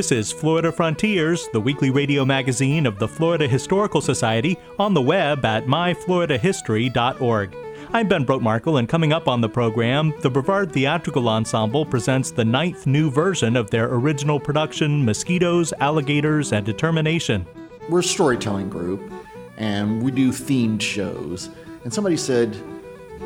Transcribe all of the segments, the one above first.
This is Florida Frontiers, the weekly radio magazine of the Florida Historical Society, on the web at myfloridahistory.org. I'm Ben Brotemarkle, and coming up on the program, the Brevard Theatrical Ensemble presents the ninth new version of their original production, Mosquitoes, Alligators, and Determination. We're a storytelling group, and we do themed shows. And somebody said,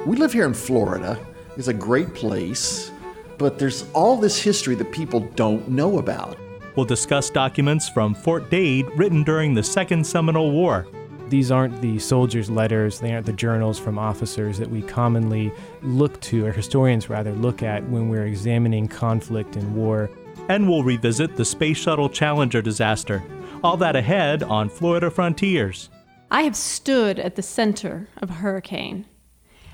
We live here in Florida. It's a great place, but there's all this history that people don't know about. We'll discuss documents from Fort Dade written during the Second Seminole War. These aren't the soldiers' letters, they aren't the journals from officers that we commonly look to, or historians rather look at when we're examining conflict and war. And we'll revisit the Space Shuttle Challenger disaster. All that ahead on Florida Frontiers. I have stood at the center of a hurricane.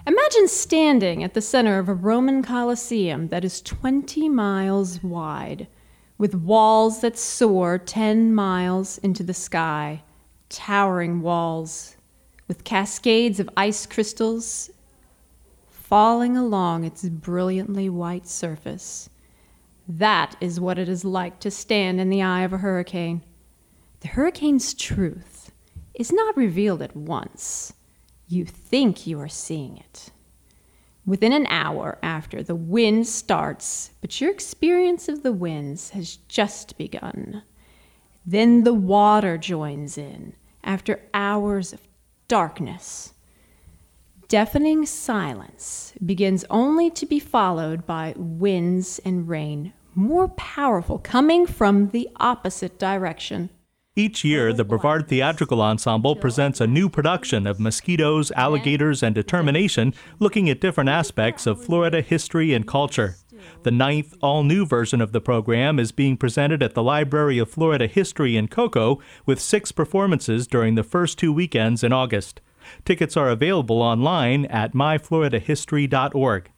Imagine standing at the center of a Roman Colosseum that is 20 miles wide with walls that soar 10 miles into the sky, towering walls with cascades of ice crystals falling along its brilliantly white surface. That is what it is like to stand in the eye of a hurricane. The hurricane's truth is not revealed at once. You think you are seeing it within an hour after the wind starts, but your experience of the winds has just begun. Then the water joins in after hours of darkness. Deafening silence begins only to be followed by winds and rain, more powerful, coming from the opposite direction. Each year, the Brevard Theatrical Ensemble presents a new production of Mosquitoes, Alligators, and Determination, looking at different aspects of Florida history and culture. The ninth, all new version of the program is being presented at the Library of Florida History in Cocoa, with six performances during the first two weekends in August. Tickets are available online at myfloridahistory.org.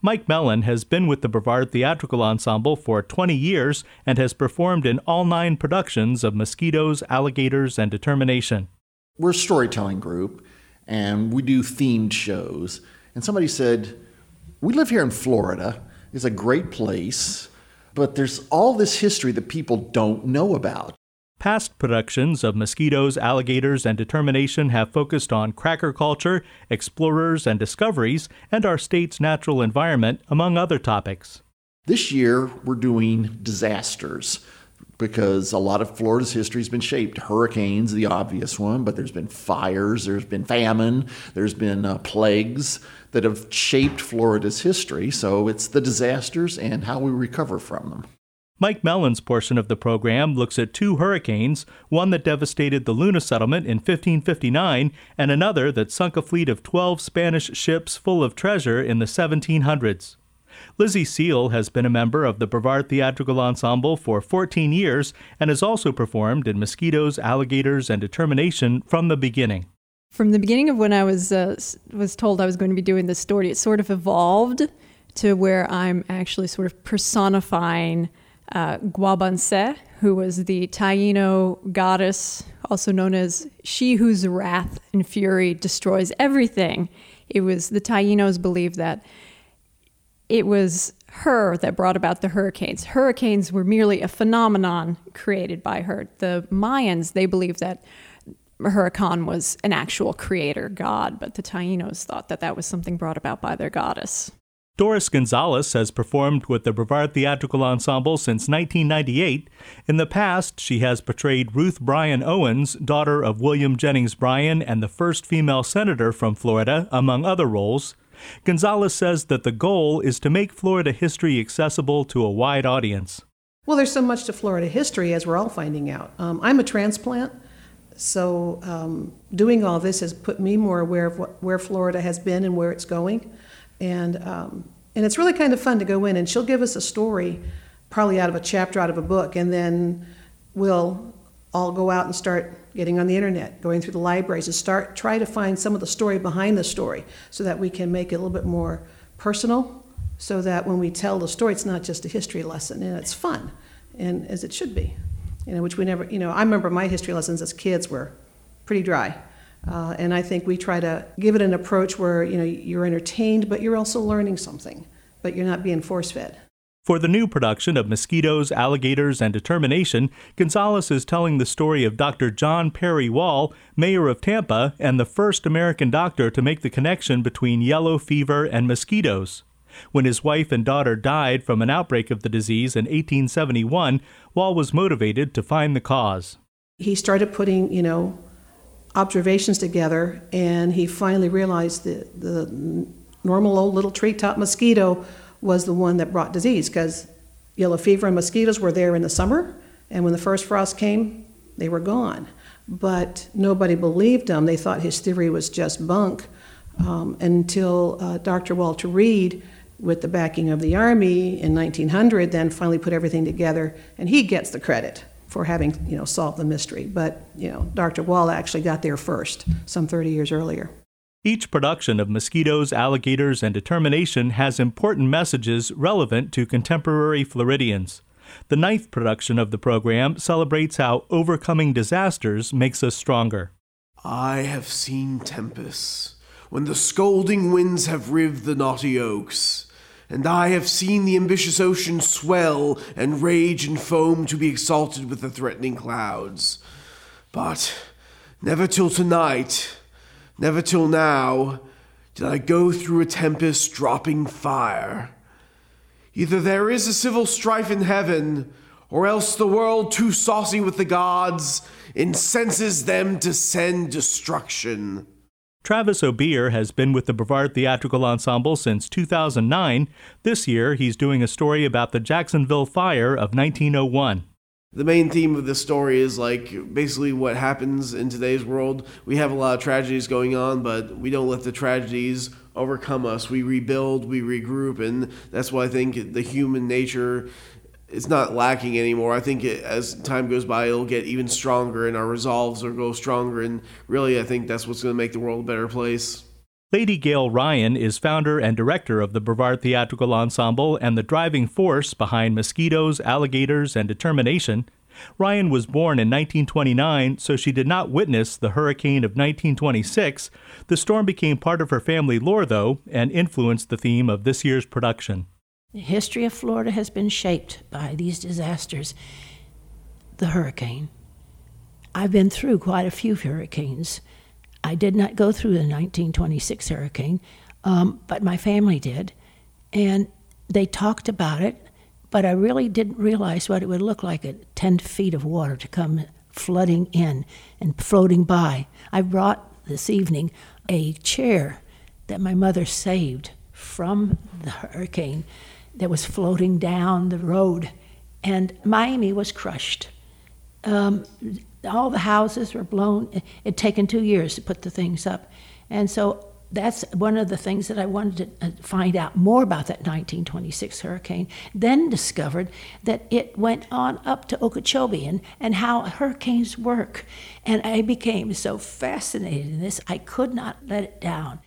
Mike Mellon has been with the Brevard Theatrical Ensemble for 20 years and has performed in all nine productions of Mosquitoes, Alligators, and Determination. We're a storytelling group and we do themed shows. And somebody said, We live here in Florida. It's a great place, but there's all this history that people don't know about. Past productions of Mosquitoes, Alligators, and Determination have focused on cracker culture, explorers and discoveries, and our state's natural environment, among other topics. This year, we're doing disasters because a lot of Florida's history has been shaped. Hurricanes, the obvious one, but there's been fires, there's been famine, there's been uh, plagues that have shaped Florida's history. So it's the disasters and how we recover from them. Mike Mellon's portion of the program looks at two hurricanes, one that devastated the Luna settlement in 1559 and another that sunk a fleet of 12 Spanish ships full of treasure in the 1700s. Lizzie Seal has been a member of the Brevard Theatrical Ensemble for 14 years and has also performed in Mosquitoes, Alligators, and Determination from the beginning. From the beginning of when I was uh, was told I was going to be doing this story, it sort of evolved to where I'm actually sort of personifying uh, Guabancex, who was the Taino goddess, also known as she whose wrath and fury destroys everything. It was the Tainos believed that it was her that brought about the hurricanes. Hurricanes were merely a phenomenon created by her. The Mayans, they believed that Huracan was an actual creator god, but the Tainos thought that that was something brought about by their goddess. Doris Gonzalez has performed with the Brevard Theatrical Ensemble since 1998. In the past, she has portrayed Ruth Bryan Owens, daughter of William Jennings Bryan and the first female senator from Florida, among other roles. Gonzalez says that the goal is to make Florida history accessible to a wide audience. Well, there's so much to Florida history, as we're all finding out. Um, I'm a transplant, so um, doing all this has put me more aware of what, where Florida has been and where it's going. And um, And it's really kind of fun to go in, and she'll give us a story, probably out of a chapter out of a book, and then we'll all go out and start getting on the internet, going through the libraries, and start try to find some of the story behind the story, so that we can make it a little bit more personal, so that when we tell the story, it's not just a history lesson, and it's fun, and as it should be. You know, which we never, you know, I remember my history lessons as kids were pretty dry. Uh, and I think we try to give it an approach where you know you're entertained, but you're also learning something, but you're not being force fed. For the new production of Mosquitoes, Alligators, and Determination, Gonzalez is telling the story of Dr. John Perry Wall, mayor of Tampa, and the first American doctor to make the connection between yellow fever and mosquitoes. When his wife and daughter died from an outbreak of the disease in 1871, Wall was motivated to find the cause. He started putting, you know, observations together, and he finally realized that the normal old little treetop mosquito was the one that brought disease because yellow fever and mosquitoes were there in the summer, and when the first frost came, they were gone. But nobody believed him. They thought his theory was just bunk um, until uh, Dr. Walter Reed, with the backing of the Army in 1900, then finally put everything together, and he gets the credit for having you know solved the mystery. But you know, Dr. Wall actually got there first, some 30 years earlier. Each production of Mosquitoes, Alligators, and Determination has important messages relevant to contemporary Floridians. The ninth production of the program celebrates how overcoming disasters makes us stronger. I have seen tempests, when the scolding winds have rived the knotty oaks, and I have seen the ambitious ocean swell and rage and foam to be exalted with the threatening clouds. But never till tonight, never till now, did I go through a tempest dropping fire. Either there is a civil strife in heaven, or else the world, too saucy with the gods, incenses them to send destruction. Travis O'Beer has been with the Brevard Theatrical Ensemble since 2009. This year, he's doing a story about the Jacksonville Fire of 1901. The main theme of the story is like basically what happens in today's world. We have a lot of tragedies going on, but we don't let the tragedies overcome us. We rebuild, we regroup, and that's why I think the human nature it's not lacking anymore. I think it, as time goes by, it'll get even stronger, and our resolves will go stronger. And really, I think that's what's going to make the world a better place. Lady Gail Ryan is founder and director of the Brevard Theatrical Ensemble and the driving force behind Mosquitoes, Alligators, and Determination. Ryan was born in 1929, so she did not witness the hurricane of 1926. The storm became part of her family lore, though, and influenced the theme of this year's production. The history of Florida has been shaped by these disasters. The hurricane. I've been through quite a few hurricanes. I did not go through the 1926 hurricane, um, but my family did. And they talked about it, but I really didn't realize what it would look like at 10 feet of water to come flooding in and floating by. I brought this evening a chair that my mother saved from the hurricane that was floating down the road, and Miami was crushed. Um, all the houses were blown. It had taken two years to put the things up. And so that's one of the things that I wanted to uh, find out more about that 1926 hurricane. Then discovered that it went on up to Okeechobee and, and how hurricanes work. And I became so fascinated in this, I could not let it down.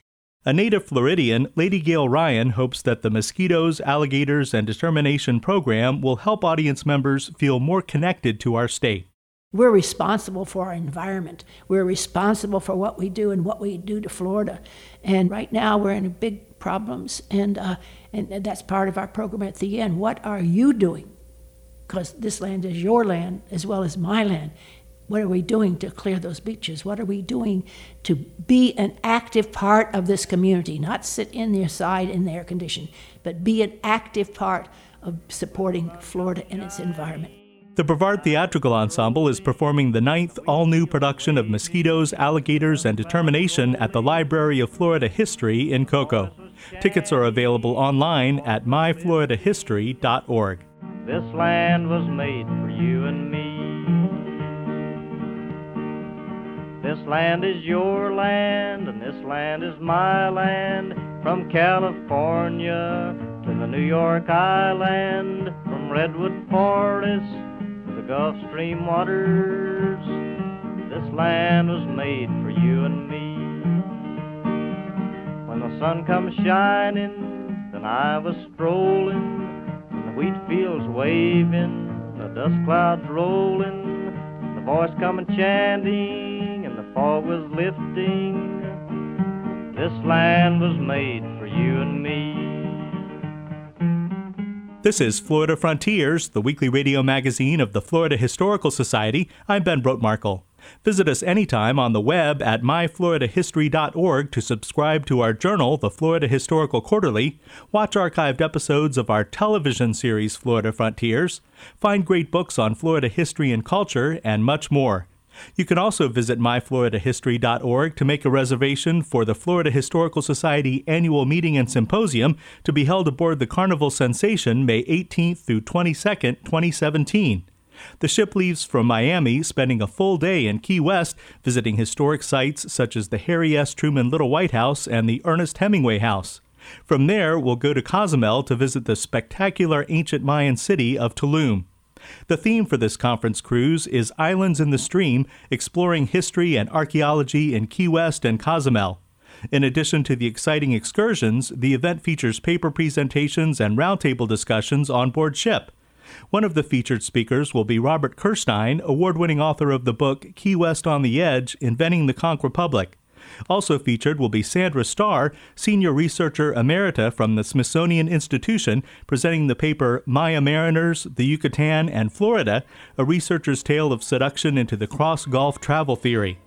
A native Floridian, Lady Gail Ryan hopes that the Mosquitoes, Alligators, and Determination program will help audience members feel more connected to our state. We're responsible for our environment. We're responsible for what we do and what we do to Florida. And right now we're in big problems, and, uh, and that's part of our program at the end. What are you doing? Because this land is your land as well as my land. What are we doing to clear those beaches? What are we doing to be an active part of this community? Not sit in their side in the air condition, but be an active part of supporting Florida and its environment. The Brevard Theatrical Ensemble is performing the ninth all new production of Mosquitoes, Alligators, and Determination at the Library of Florida History in Cocoa. Tickets are available online at myfloridahistory.org. This land was made for you and This land is your land, and this land is my land. From California to the New York Island, from Redwood Forest to the Gulf Stream waters. This land was made for you and me. When the sun comes shining, then I was strolling, and the wheat fields waving, the dust clouds rolling, the voice coming chanting, was lifting. This land was made for you and me. This is Florida Frontiers, the weekly radio magazine of the Florida Historical Society. I'm Ben Brotemarkle. Visit us anytime on the web at myfloridahistory.org to subscribe to our journal, the Florida Historical Quarterly, watch archived episodes of our television series, Florida Frontiers, find great books on Florida history and culture, and much more. You can also visit myfloridahistory.org to make a reservation for the Florida Historical Society annual meeting and symposium to be held aboard the Carnival Sensation May 18th through 22nd, 2017. The ship leaves from Miami, spending a full day in Key West, visiting historic sites such as the Harry S. Truman Little White House and the Ernest Hemingway House. From there, we'll go to Cozumel to visit the spectacular ancient Mayan city of Tulum. The theme for this conference cruise is Islands in the Stream, exploring history and archaeology in Key West and Cozumel. In addition to the exciting excursions, the event features paper presentations and roundtable discussions on board ship. One of the featured speakers will be Robert Kerstein, award winning author of the book Key West on the Edge Inventing the Conch Republic. Also featured will be Sandra Starr, senior researcher emerita from the Smithsonian Institution, presenting the paper Maya Mariners, the Yucatan, and Florida, a researcher's tale of seduction into the cross Gulf travel theory.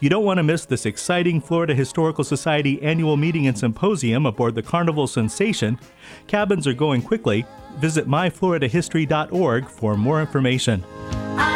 You don't want to miss this exciting Florida Historical Society annual meeting and symposium aboard the Carnival Sensation. Cabins are going quickly. Visit myfloridahistory.org for more information. Islands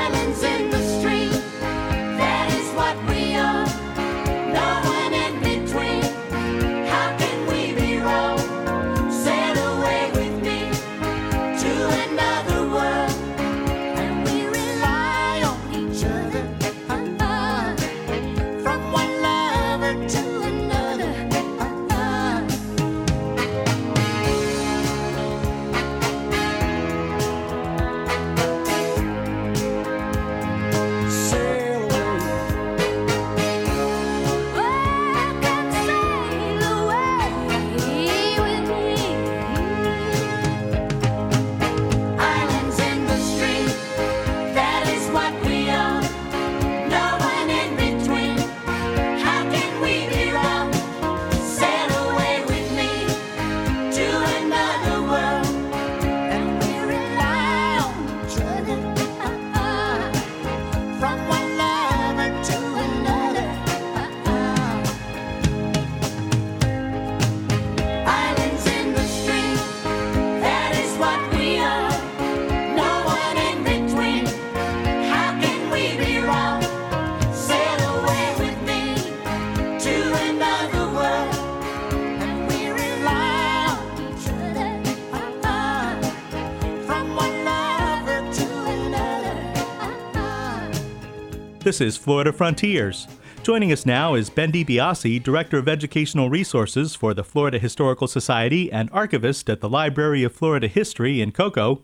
This is Florida Frontiers. Joining us now is Ben DiBiase, Director of Educational Resources for the Florida Historical Society and archivist at the Library of Florida History in Cocoa.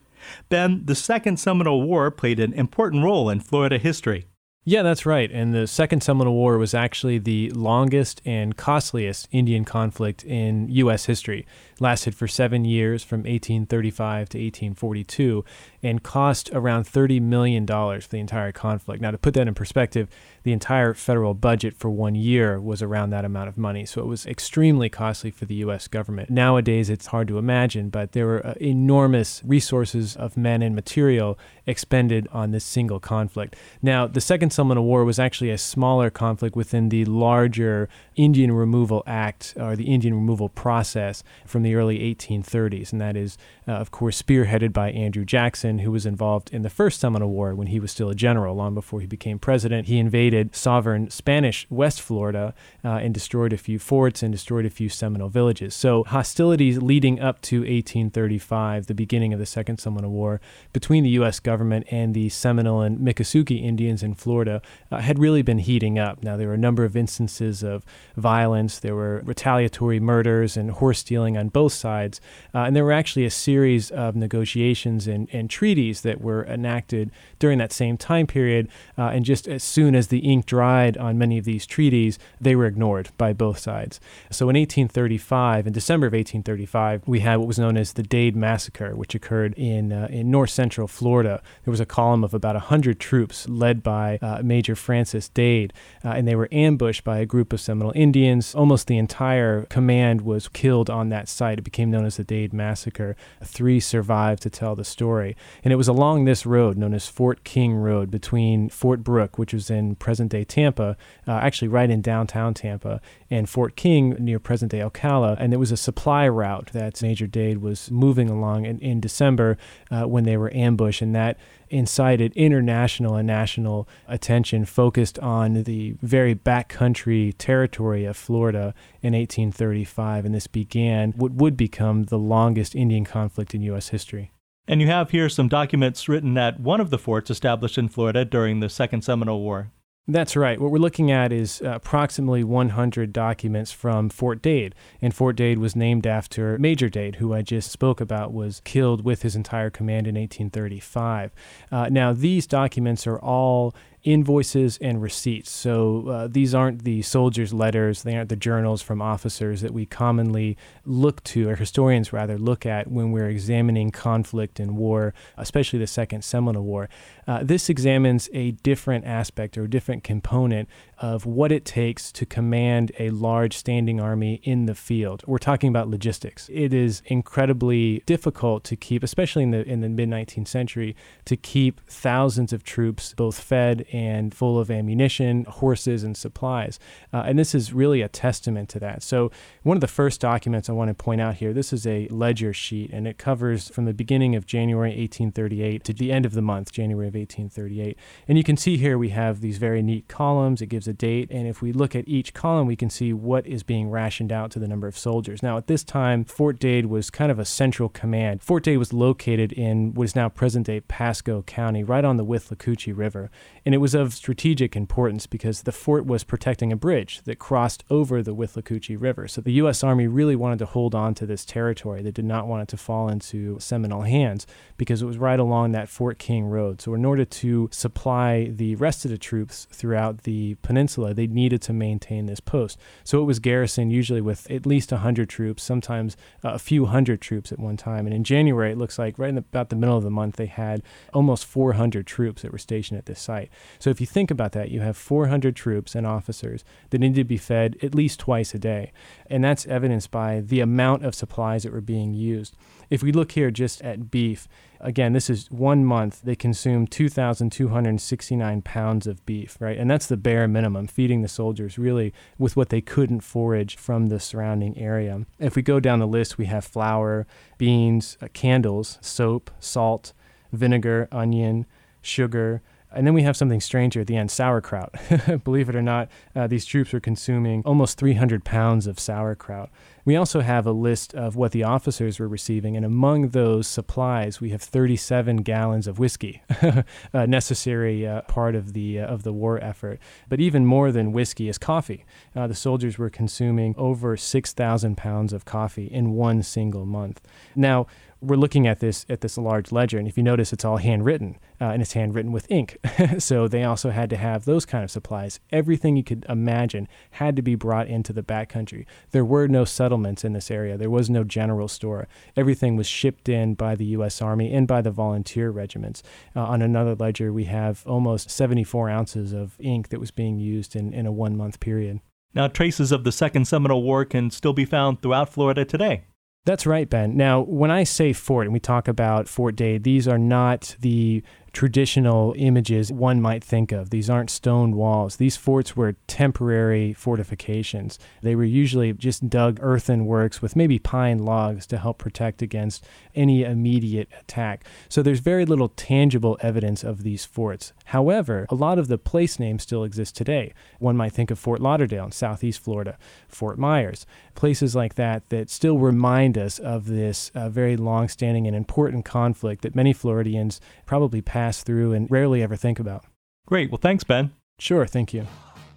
Ben, the Second Seminole War played an important role in Florida history. Yeah, that's right. And the Second Seminole War was actually the longest and costliest Indian conflict in U.S. history. Lasted for seven years from 1835 to 1842 and cost around $30 million for the entire conflict. Now, to put that in perspective, the entire federal budget for one year was around that amount of money. So it was extremely costly for the U.S. government. Nowadays, it's hard to imagine, but there were uh, enormous resources of men and material expended on this single conflict. Now, the Second Seminole War was actually a smaller conflict within the larger Indian Removal Act or the Indian removal process from the early 1830s. And that is, uh, of course, spearheaded by Andrew Jackson, who was involved in the First Seminole War when he was still a general, long before he became president. He invaded sovereign Spanish West Florida uh, and destroyed a few forts and destroyed a few Seminole villages. So, hostilities leading up to 1835, the beginning of the Second Seminole War, between the U.S. government and the Seminole and Miccosukee Indians in Florida uh, had really been heating up. Now, there were a number of instances of violence, there were retaliatory murders and horse stealing on both sides. Uh, and there were actually a series of negotiations and, and treaties that were enacted during that same time period. Uh, and just as soon as the ink dried on many of these treaties, they were ignored by both sides. So in 1835, in December of 1835, we had what was known as the Dade Massacre, which occurred in, uh, in north central Florida. There was a column of about 100 troops led by uh, Major Francis Dade, uh, and they were ambushed by a group of Seminole Indians. Almost the entire command was killed on that site. It became known as the Dade Massacre. Three survived to tell the story. And it was along this road, known as Fort King Road, between Fort Brooke, which was in present day Tampa, uh, actually right in downtown Tampa, and Fort King near present day Ocala. And it was a supply route that Major Dade was moving along in, in December uh, when they were ambushed. And that incited international and national attention focused on the very backcountry territory of Florida in 1835. And this began what would become the longest Indian conflict in U.S. history. And you have here some documents written at one of the forts established in Florida during the Second Seminole War. That's right. What we're looking at is uh, approximately 100 documents from Fort Dade. And Fort Dade was named after Major Dade, who I just spoke about, was killed with his entire command in 1835. Uh, now, these documents are all invoices and receipts. So uh, these aren't the soldiers' letters, they aren't the journals from officers that we commonly look to, or historians rather look at when we're examining conflict and war, especially the Second Seminole War. Uh, this examines a different aspect or a different component of what it takes to command a large standing army in the field. We're talking about logistics. It is incredibly difficult to keep, especially in the in the mid 19th century, to keep thousands of troops both fed and full of ammunition, horses, and supplies. Uh, and this is really a testament to that. So, one of the first documents I want to point out here this is a ledger sheet, and it covers from the beginning of January 1838 to the end of the month, January of 1838. And you can see here we have these very neat columns. It gives a date, and if we look at each column, we can see what is being rationed out to the number of soldiers. Now, at this time, Fort Dade was kind of a central command. Fort Dade was located in what is now present day Pasco County, right on the Withlacoochee River. And it was of strategic importance because the fort was protecting a bridge that crossed over the Withlacoochee River. So the U.S. Army really wanted to hold on to this territory. They did not want it to fall into Seminole hands because it was right along that Fort King Road. So in order to supply the rest of the troops throughout the peninsula, they needed to maintain this post. So it was garrisoned usually with at least 100 troops, sometimes uh, a few hundred troops at one time. And in January, it looks like right in the, about the middle of the month, they had almost 400 troops that were stationed at this site. So if you think about that, you have 400 troops and officers that need to be fed at least twice a day. And that's evidenced by the amount of supplies that were being used. If we look here just at beef, again, this is one month, they consumed 2,269 pounds of beef, right? And that's the bare minimum, feeding the soldiers really with what they couldn't forage from the surrounding area. If we go down the list, we have flour, beans, uh, candles, soap, salt, vinegar, onion, sugar. And then we have something stranger at the end sauerkraut. Believe it or not, uh, these troops were consuming almost 300 pounds of sauerkraut. We also have a list of what the officers were receiving, and among those supplies, we have 37 gallons of whiskey, a necessary uh, part of the uh, of the war effort. But even more than whiskey is coffee. Uh, the soldiers were consuming over 6,000 pounds of coffee in one single month. Now, we're looking at this at this large ledger, and if you notice, it's all handwritten, uh, and it's handwritten with ink. so they also had to have those kind of supplies. Everything you could imagine had to be brought into the backcountry. There were no settlements in this area. There was no general store. Everything was shipped in by the U.S. Army and by the volunteer regiments. Uh, on another ledger, we have almost 74 ounces of ink that was being used in, in a one month period. Now, traces of the Second Seminole War can still be found throughout Florida today. That's right, Ben. Now, when I say fort and we talk about Fort Dade, these are not the traditional images one might think of. These aren't stone walls. These forts were temporary fortifications. They were usually just dug earthenworks with maybe pine logs to help protect against any immediate attack. So there's very little tangible evidence of these forts. However, a lot of the place names still exist today. One might think of Fort Lauderdale in southeast Florida, Fort Myers, places like that that still remind us of this uh, very long standing and important conflict that many Floridians probably pass through and rarely ever think about. Great. Well, thanks, Ben. Sure, thank you.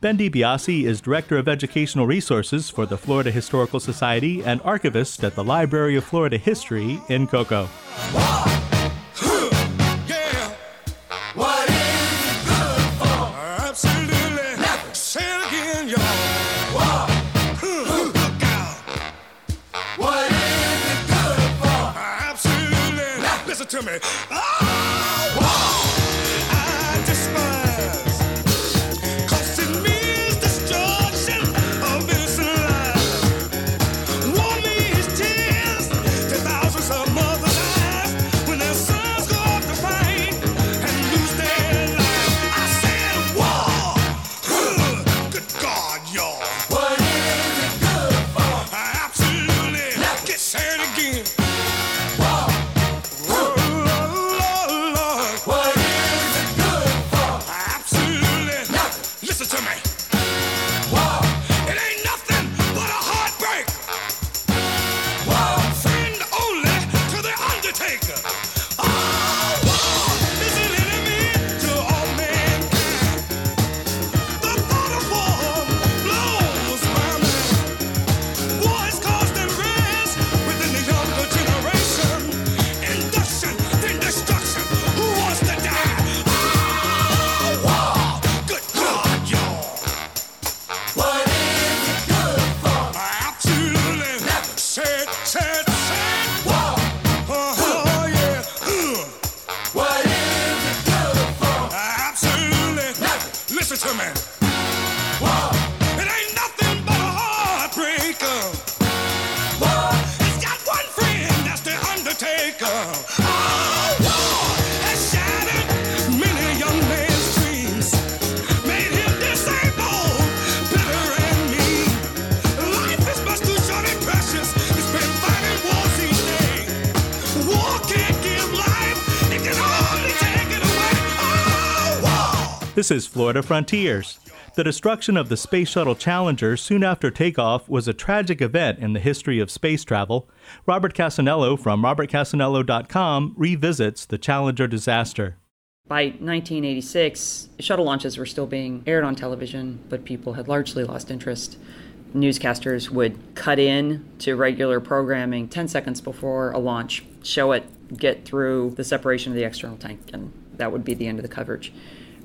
Ben DiBiase is Director of Educational Resources for the Florida Historical Society and archivist at the Library of Florida History in Cocoa. To me. This is Florida Frontiers. The destruction of the Space Shuttle Challenger soon after takeoff was a tragic event in the history of space travel. Robert Cassanello from robertcassanello.com revisits the Challenger disaster. By 1986, shuttle launches were still being aired on television, but people had largely lost interest. Newscasters would cut in to regular programming 10 seconds before a launch, show it, get through the separation of the external tank, and that would be the end of the coverage.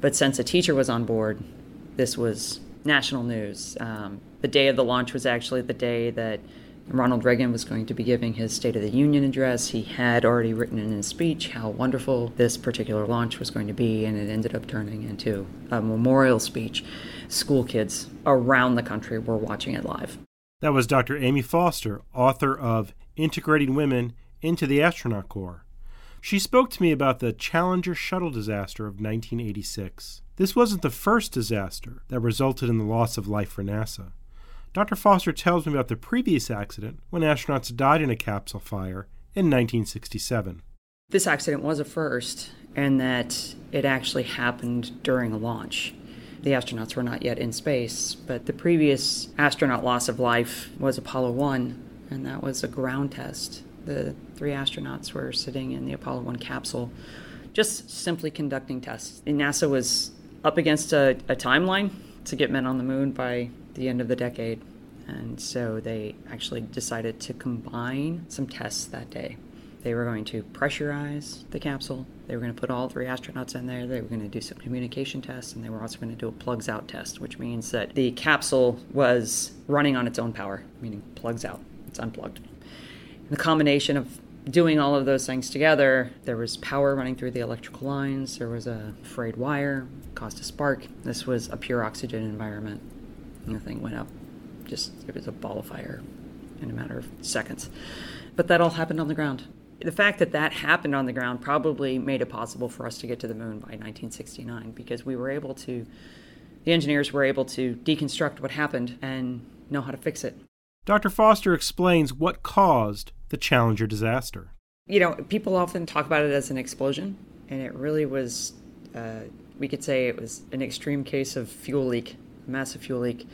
But since a teacher was on board, this was national news. Um, the day of the launch was actually the day that Ronald Reagan was going to be giving his State of the Union address. He had already written in his speech how wonderful this particular launch was going to be, and it ended up turning into a memorial speech. School kids around the country were watching it live. That was Dr. Amy Foster, author of Integrating Women into the Astronaut Corps. She spoke to me about the Challenger shuttle disaster of 1986. This wasn't the first disaster that resulted in the loss of life for NASA. Dr. Foster tells me about the previous accident when astronauts died in a capsule fire in 1967. This accident was a first, and that it actually happened during a launch. The astronauts were not yet in space, but the previous astronaut loss of life was Apollo 1, and that was a ground test. The three astronauts were sitting in the Apollo 1 capsule, just simply conducting tests. And NASA was up against a, a timeline to get men on the moon by the end of the decade. And so they actually decided to combine some tests that day. They were going to pressurize the capsule. They were going to put all three astronauts in there. They were going to do some communication tests, and they were also going to do a plugs out test, which means that the capsule was running on its own power, meaning plugs out, it's unplugged. The combination of doing all of those things together, there was power running through the electrical lines, there was a frayed wire, caused a spark. This was a pure oxygen environment. And the thing went up. Just, it was a ball of fire in a matter of seconds. But that all happened on the ground. The fact that that happened on the ground probably made it possible for us to get to the moon by 1969 because we were able to, the engineers were able to deconstruct what happened and know how to fix it. Dr. Foster explains what caused the Challenger disaster. You know, people often talk about it as an explosion, and it really was, uh, we could say it was an extreme case of fuel leak, massive fuel leak.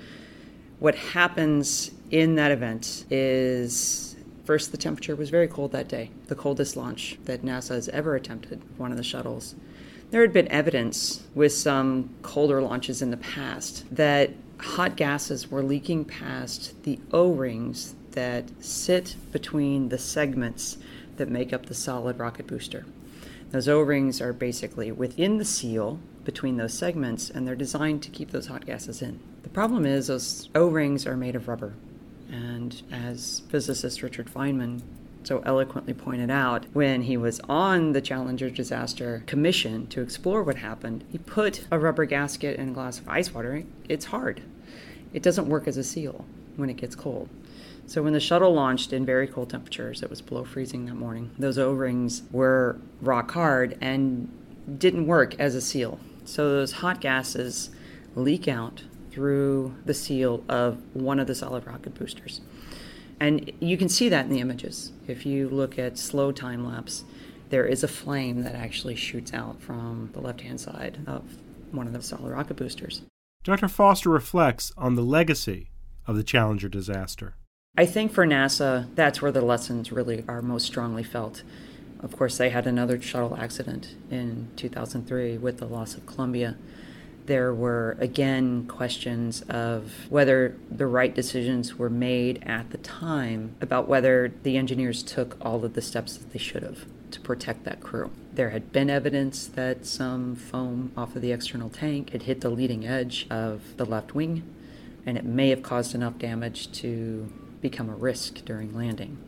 What happens in that event is first, the temperature was very cold that day, the coldest launch that NASA has ever attempted, one of the shuttles. There had been evidence with some colder launches in the past that hot gases were leaking past the O rings that sit between the segments that make up the solid rocket booster. Those O rings are basically within the seal between those segments, and they're designed to keep those hot gases in. The problem is, those O rings are made of rubber. And as physicist Richard Feynman so eloquently pointed out when he was on the Challenger disaster commission to explore what happened, he put a rubber gasket in a glass of ice water. It's hard. It doesn't work as a seal when it gets cold. So when the shuttle launched in very cold temperatures, it was below freezing that morning. Those O-rings were rock hard and didn't work as a seal. So those hot gases leak out through the seal of one of the solid rocket boosters. And you can see that in the images. If you look at slow time lapse, there is a flame that actually shoots out from the left hand side of one of the solid rocket boosters. Dr. Foster reflects on the legacy of the Challenger disaster. I think for NASA, that's where the lessons really are most strongly felt. Of course, they had another shuttle accident in 2003 with the loss of Columbia. There were again questions of whether the right decisions were made at the time about whether the engineers took all of the steps that they should have to protect that crew. There had been evidence that some foam off of the external tank had hit the leading edge of the left wing, and it may have caused enough damage to become a risk during landing.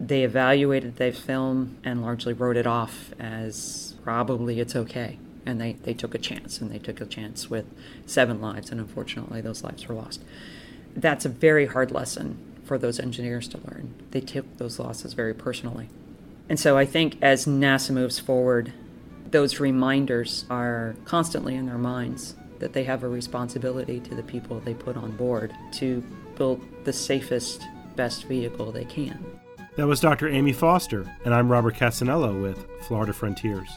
They evaluated the film and largely wrote it off as probably it's okay. And they, they took a chance, and they took a chance with seven lives, and unfortunately, those lives were lost. That's a very hard lesson for those engineers to learn. They took those losses very personally. And so I think as NASA moves forward, those reminders are constantly in their minds that they have a responsibility to the people they put on board to build the safest, best vehicle they can. That was Dr. Amy Foster, and I'm Robert Cassanello with Florida Frontiers.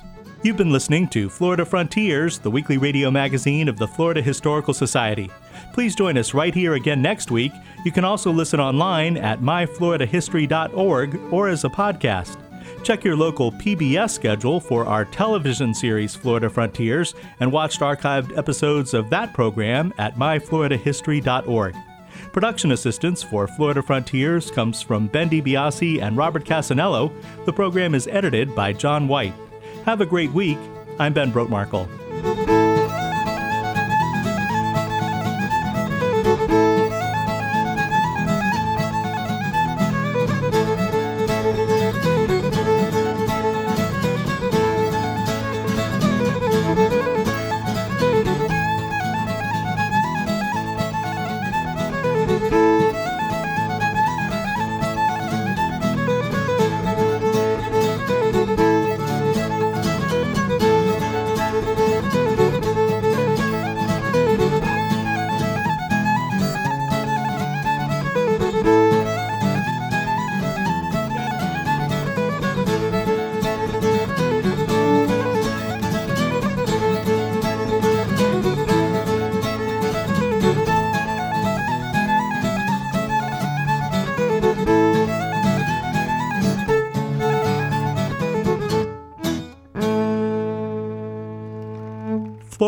You've been listening to Florida Frontiers, the weekly radio magazine of the Florida Historical Society. Please join us right here again next week. You can also listen online at myfloridahistory.org or as a podcast. Check your local PBS schedule for our television series Florida Frontiers and watch archived episodes of that program at myfloridahistory.org. Production assistance for Florida Frontiers comes from Ben DiBiase and Robert Cassanello. The program is edited by John White. Have a great week. I'm Ben Brotemarkle.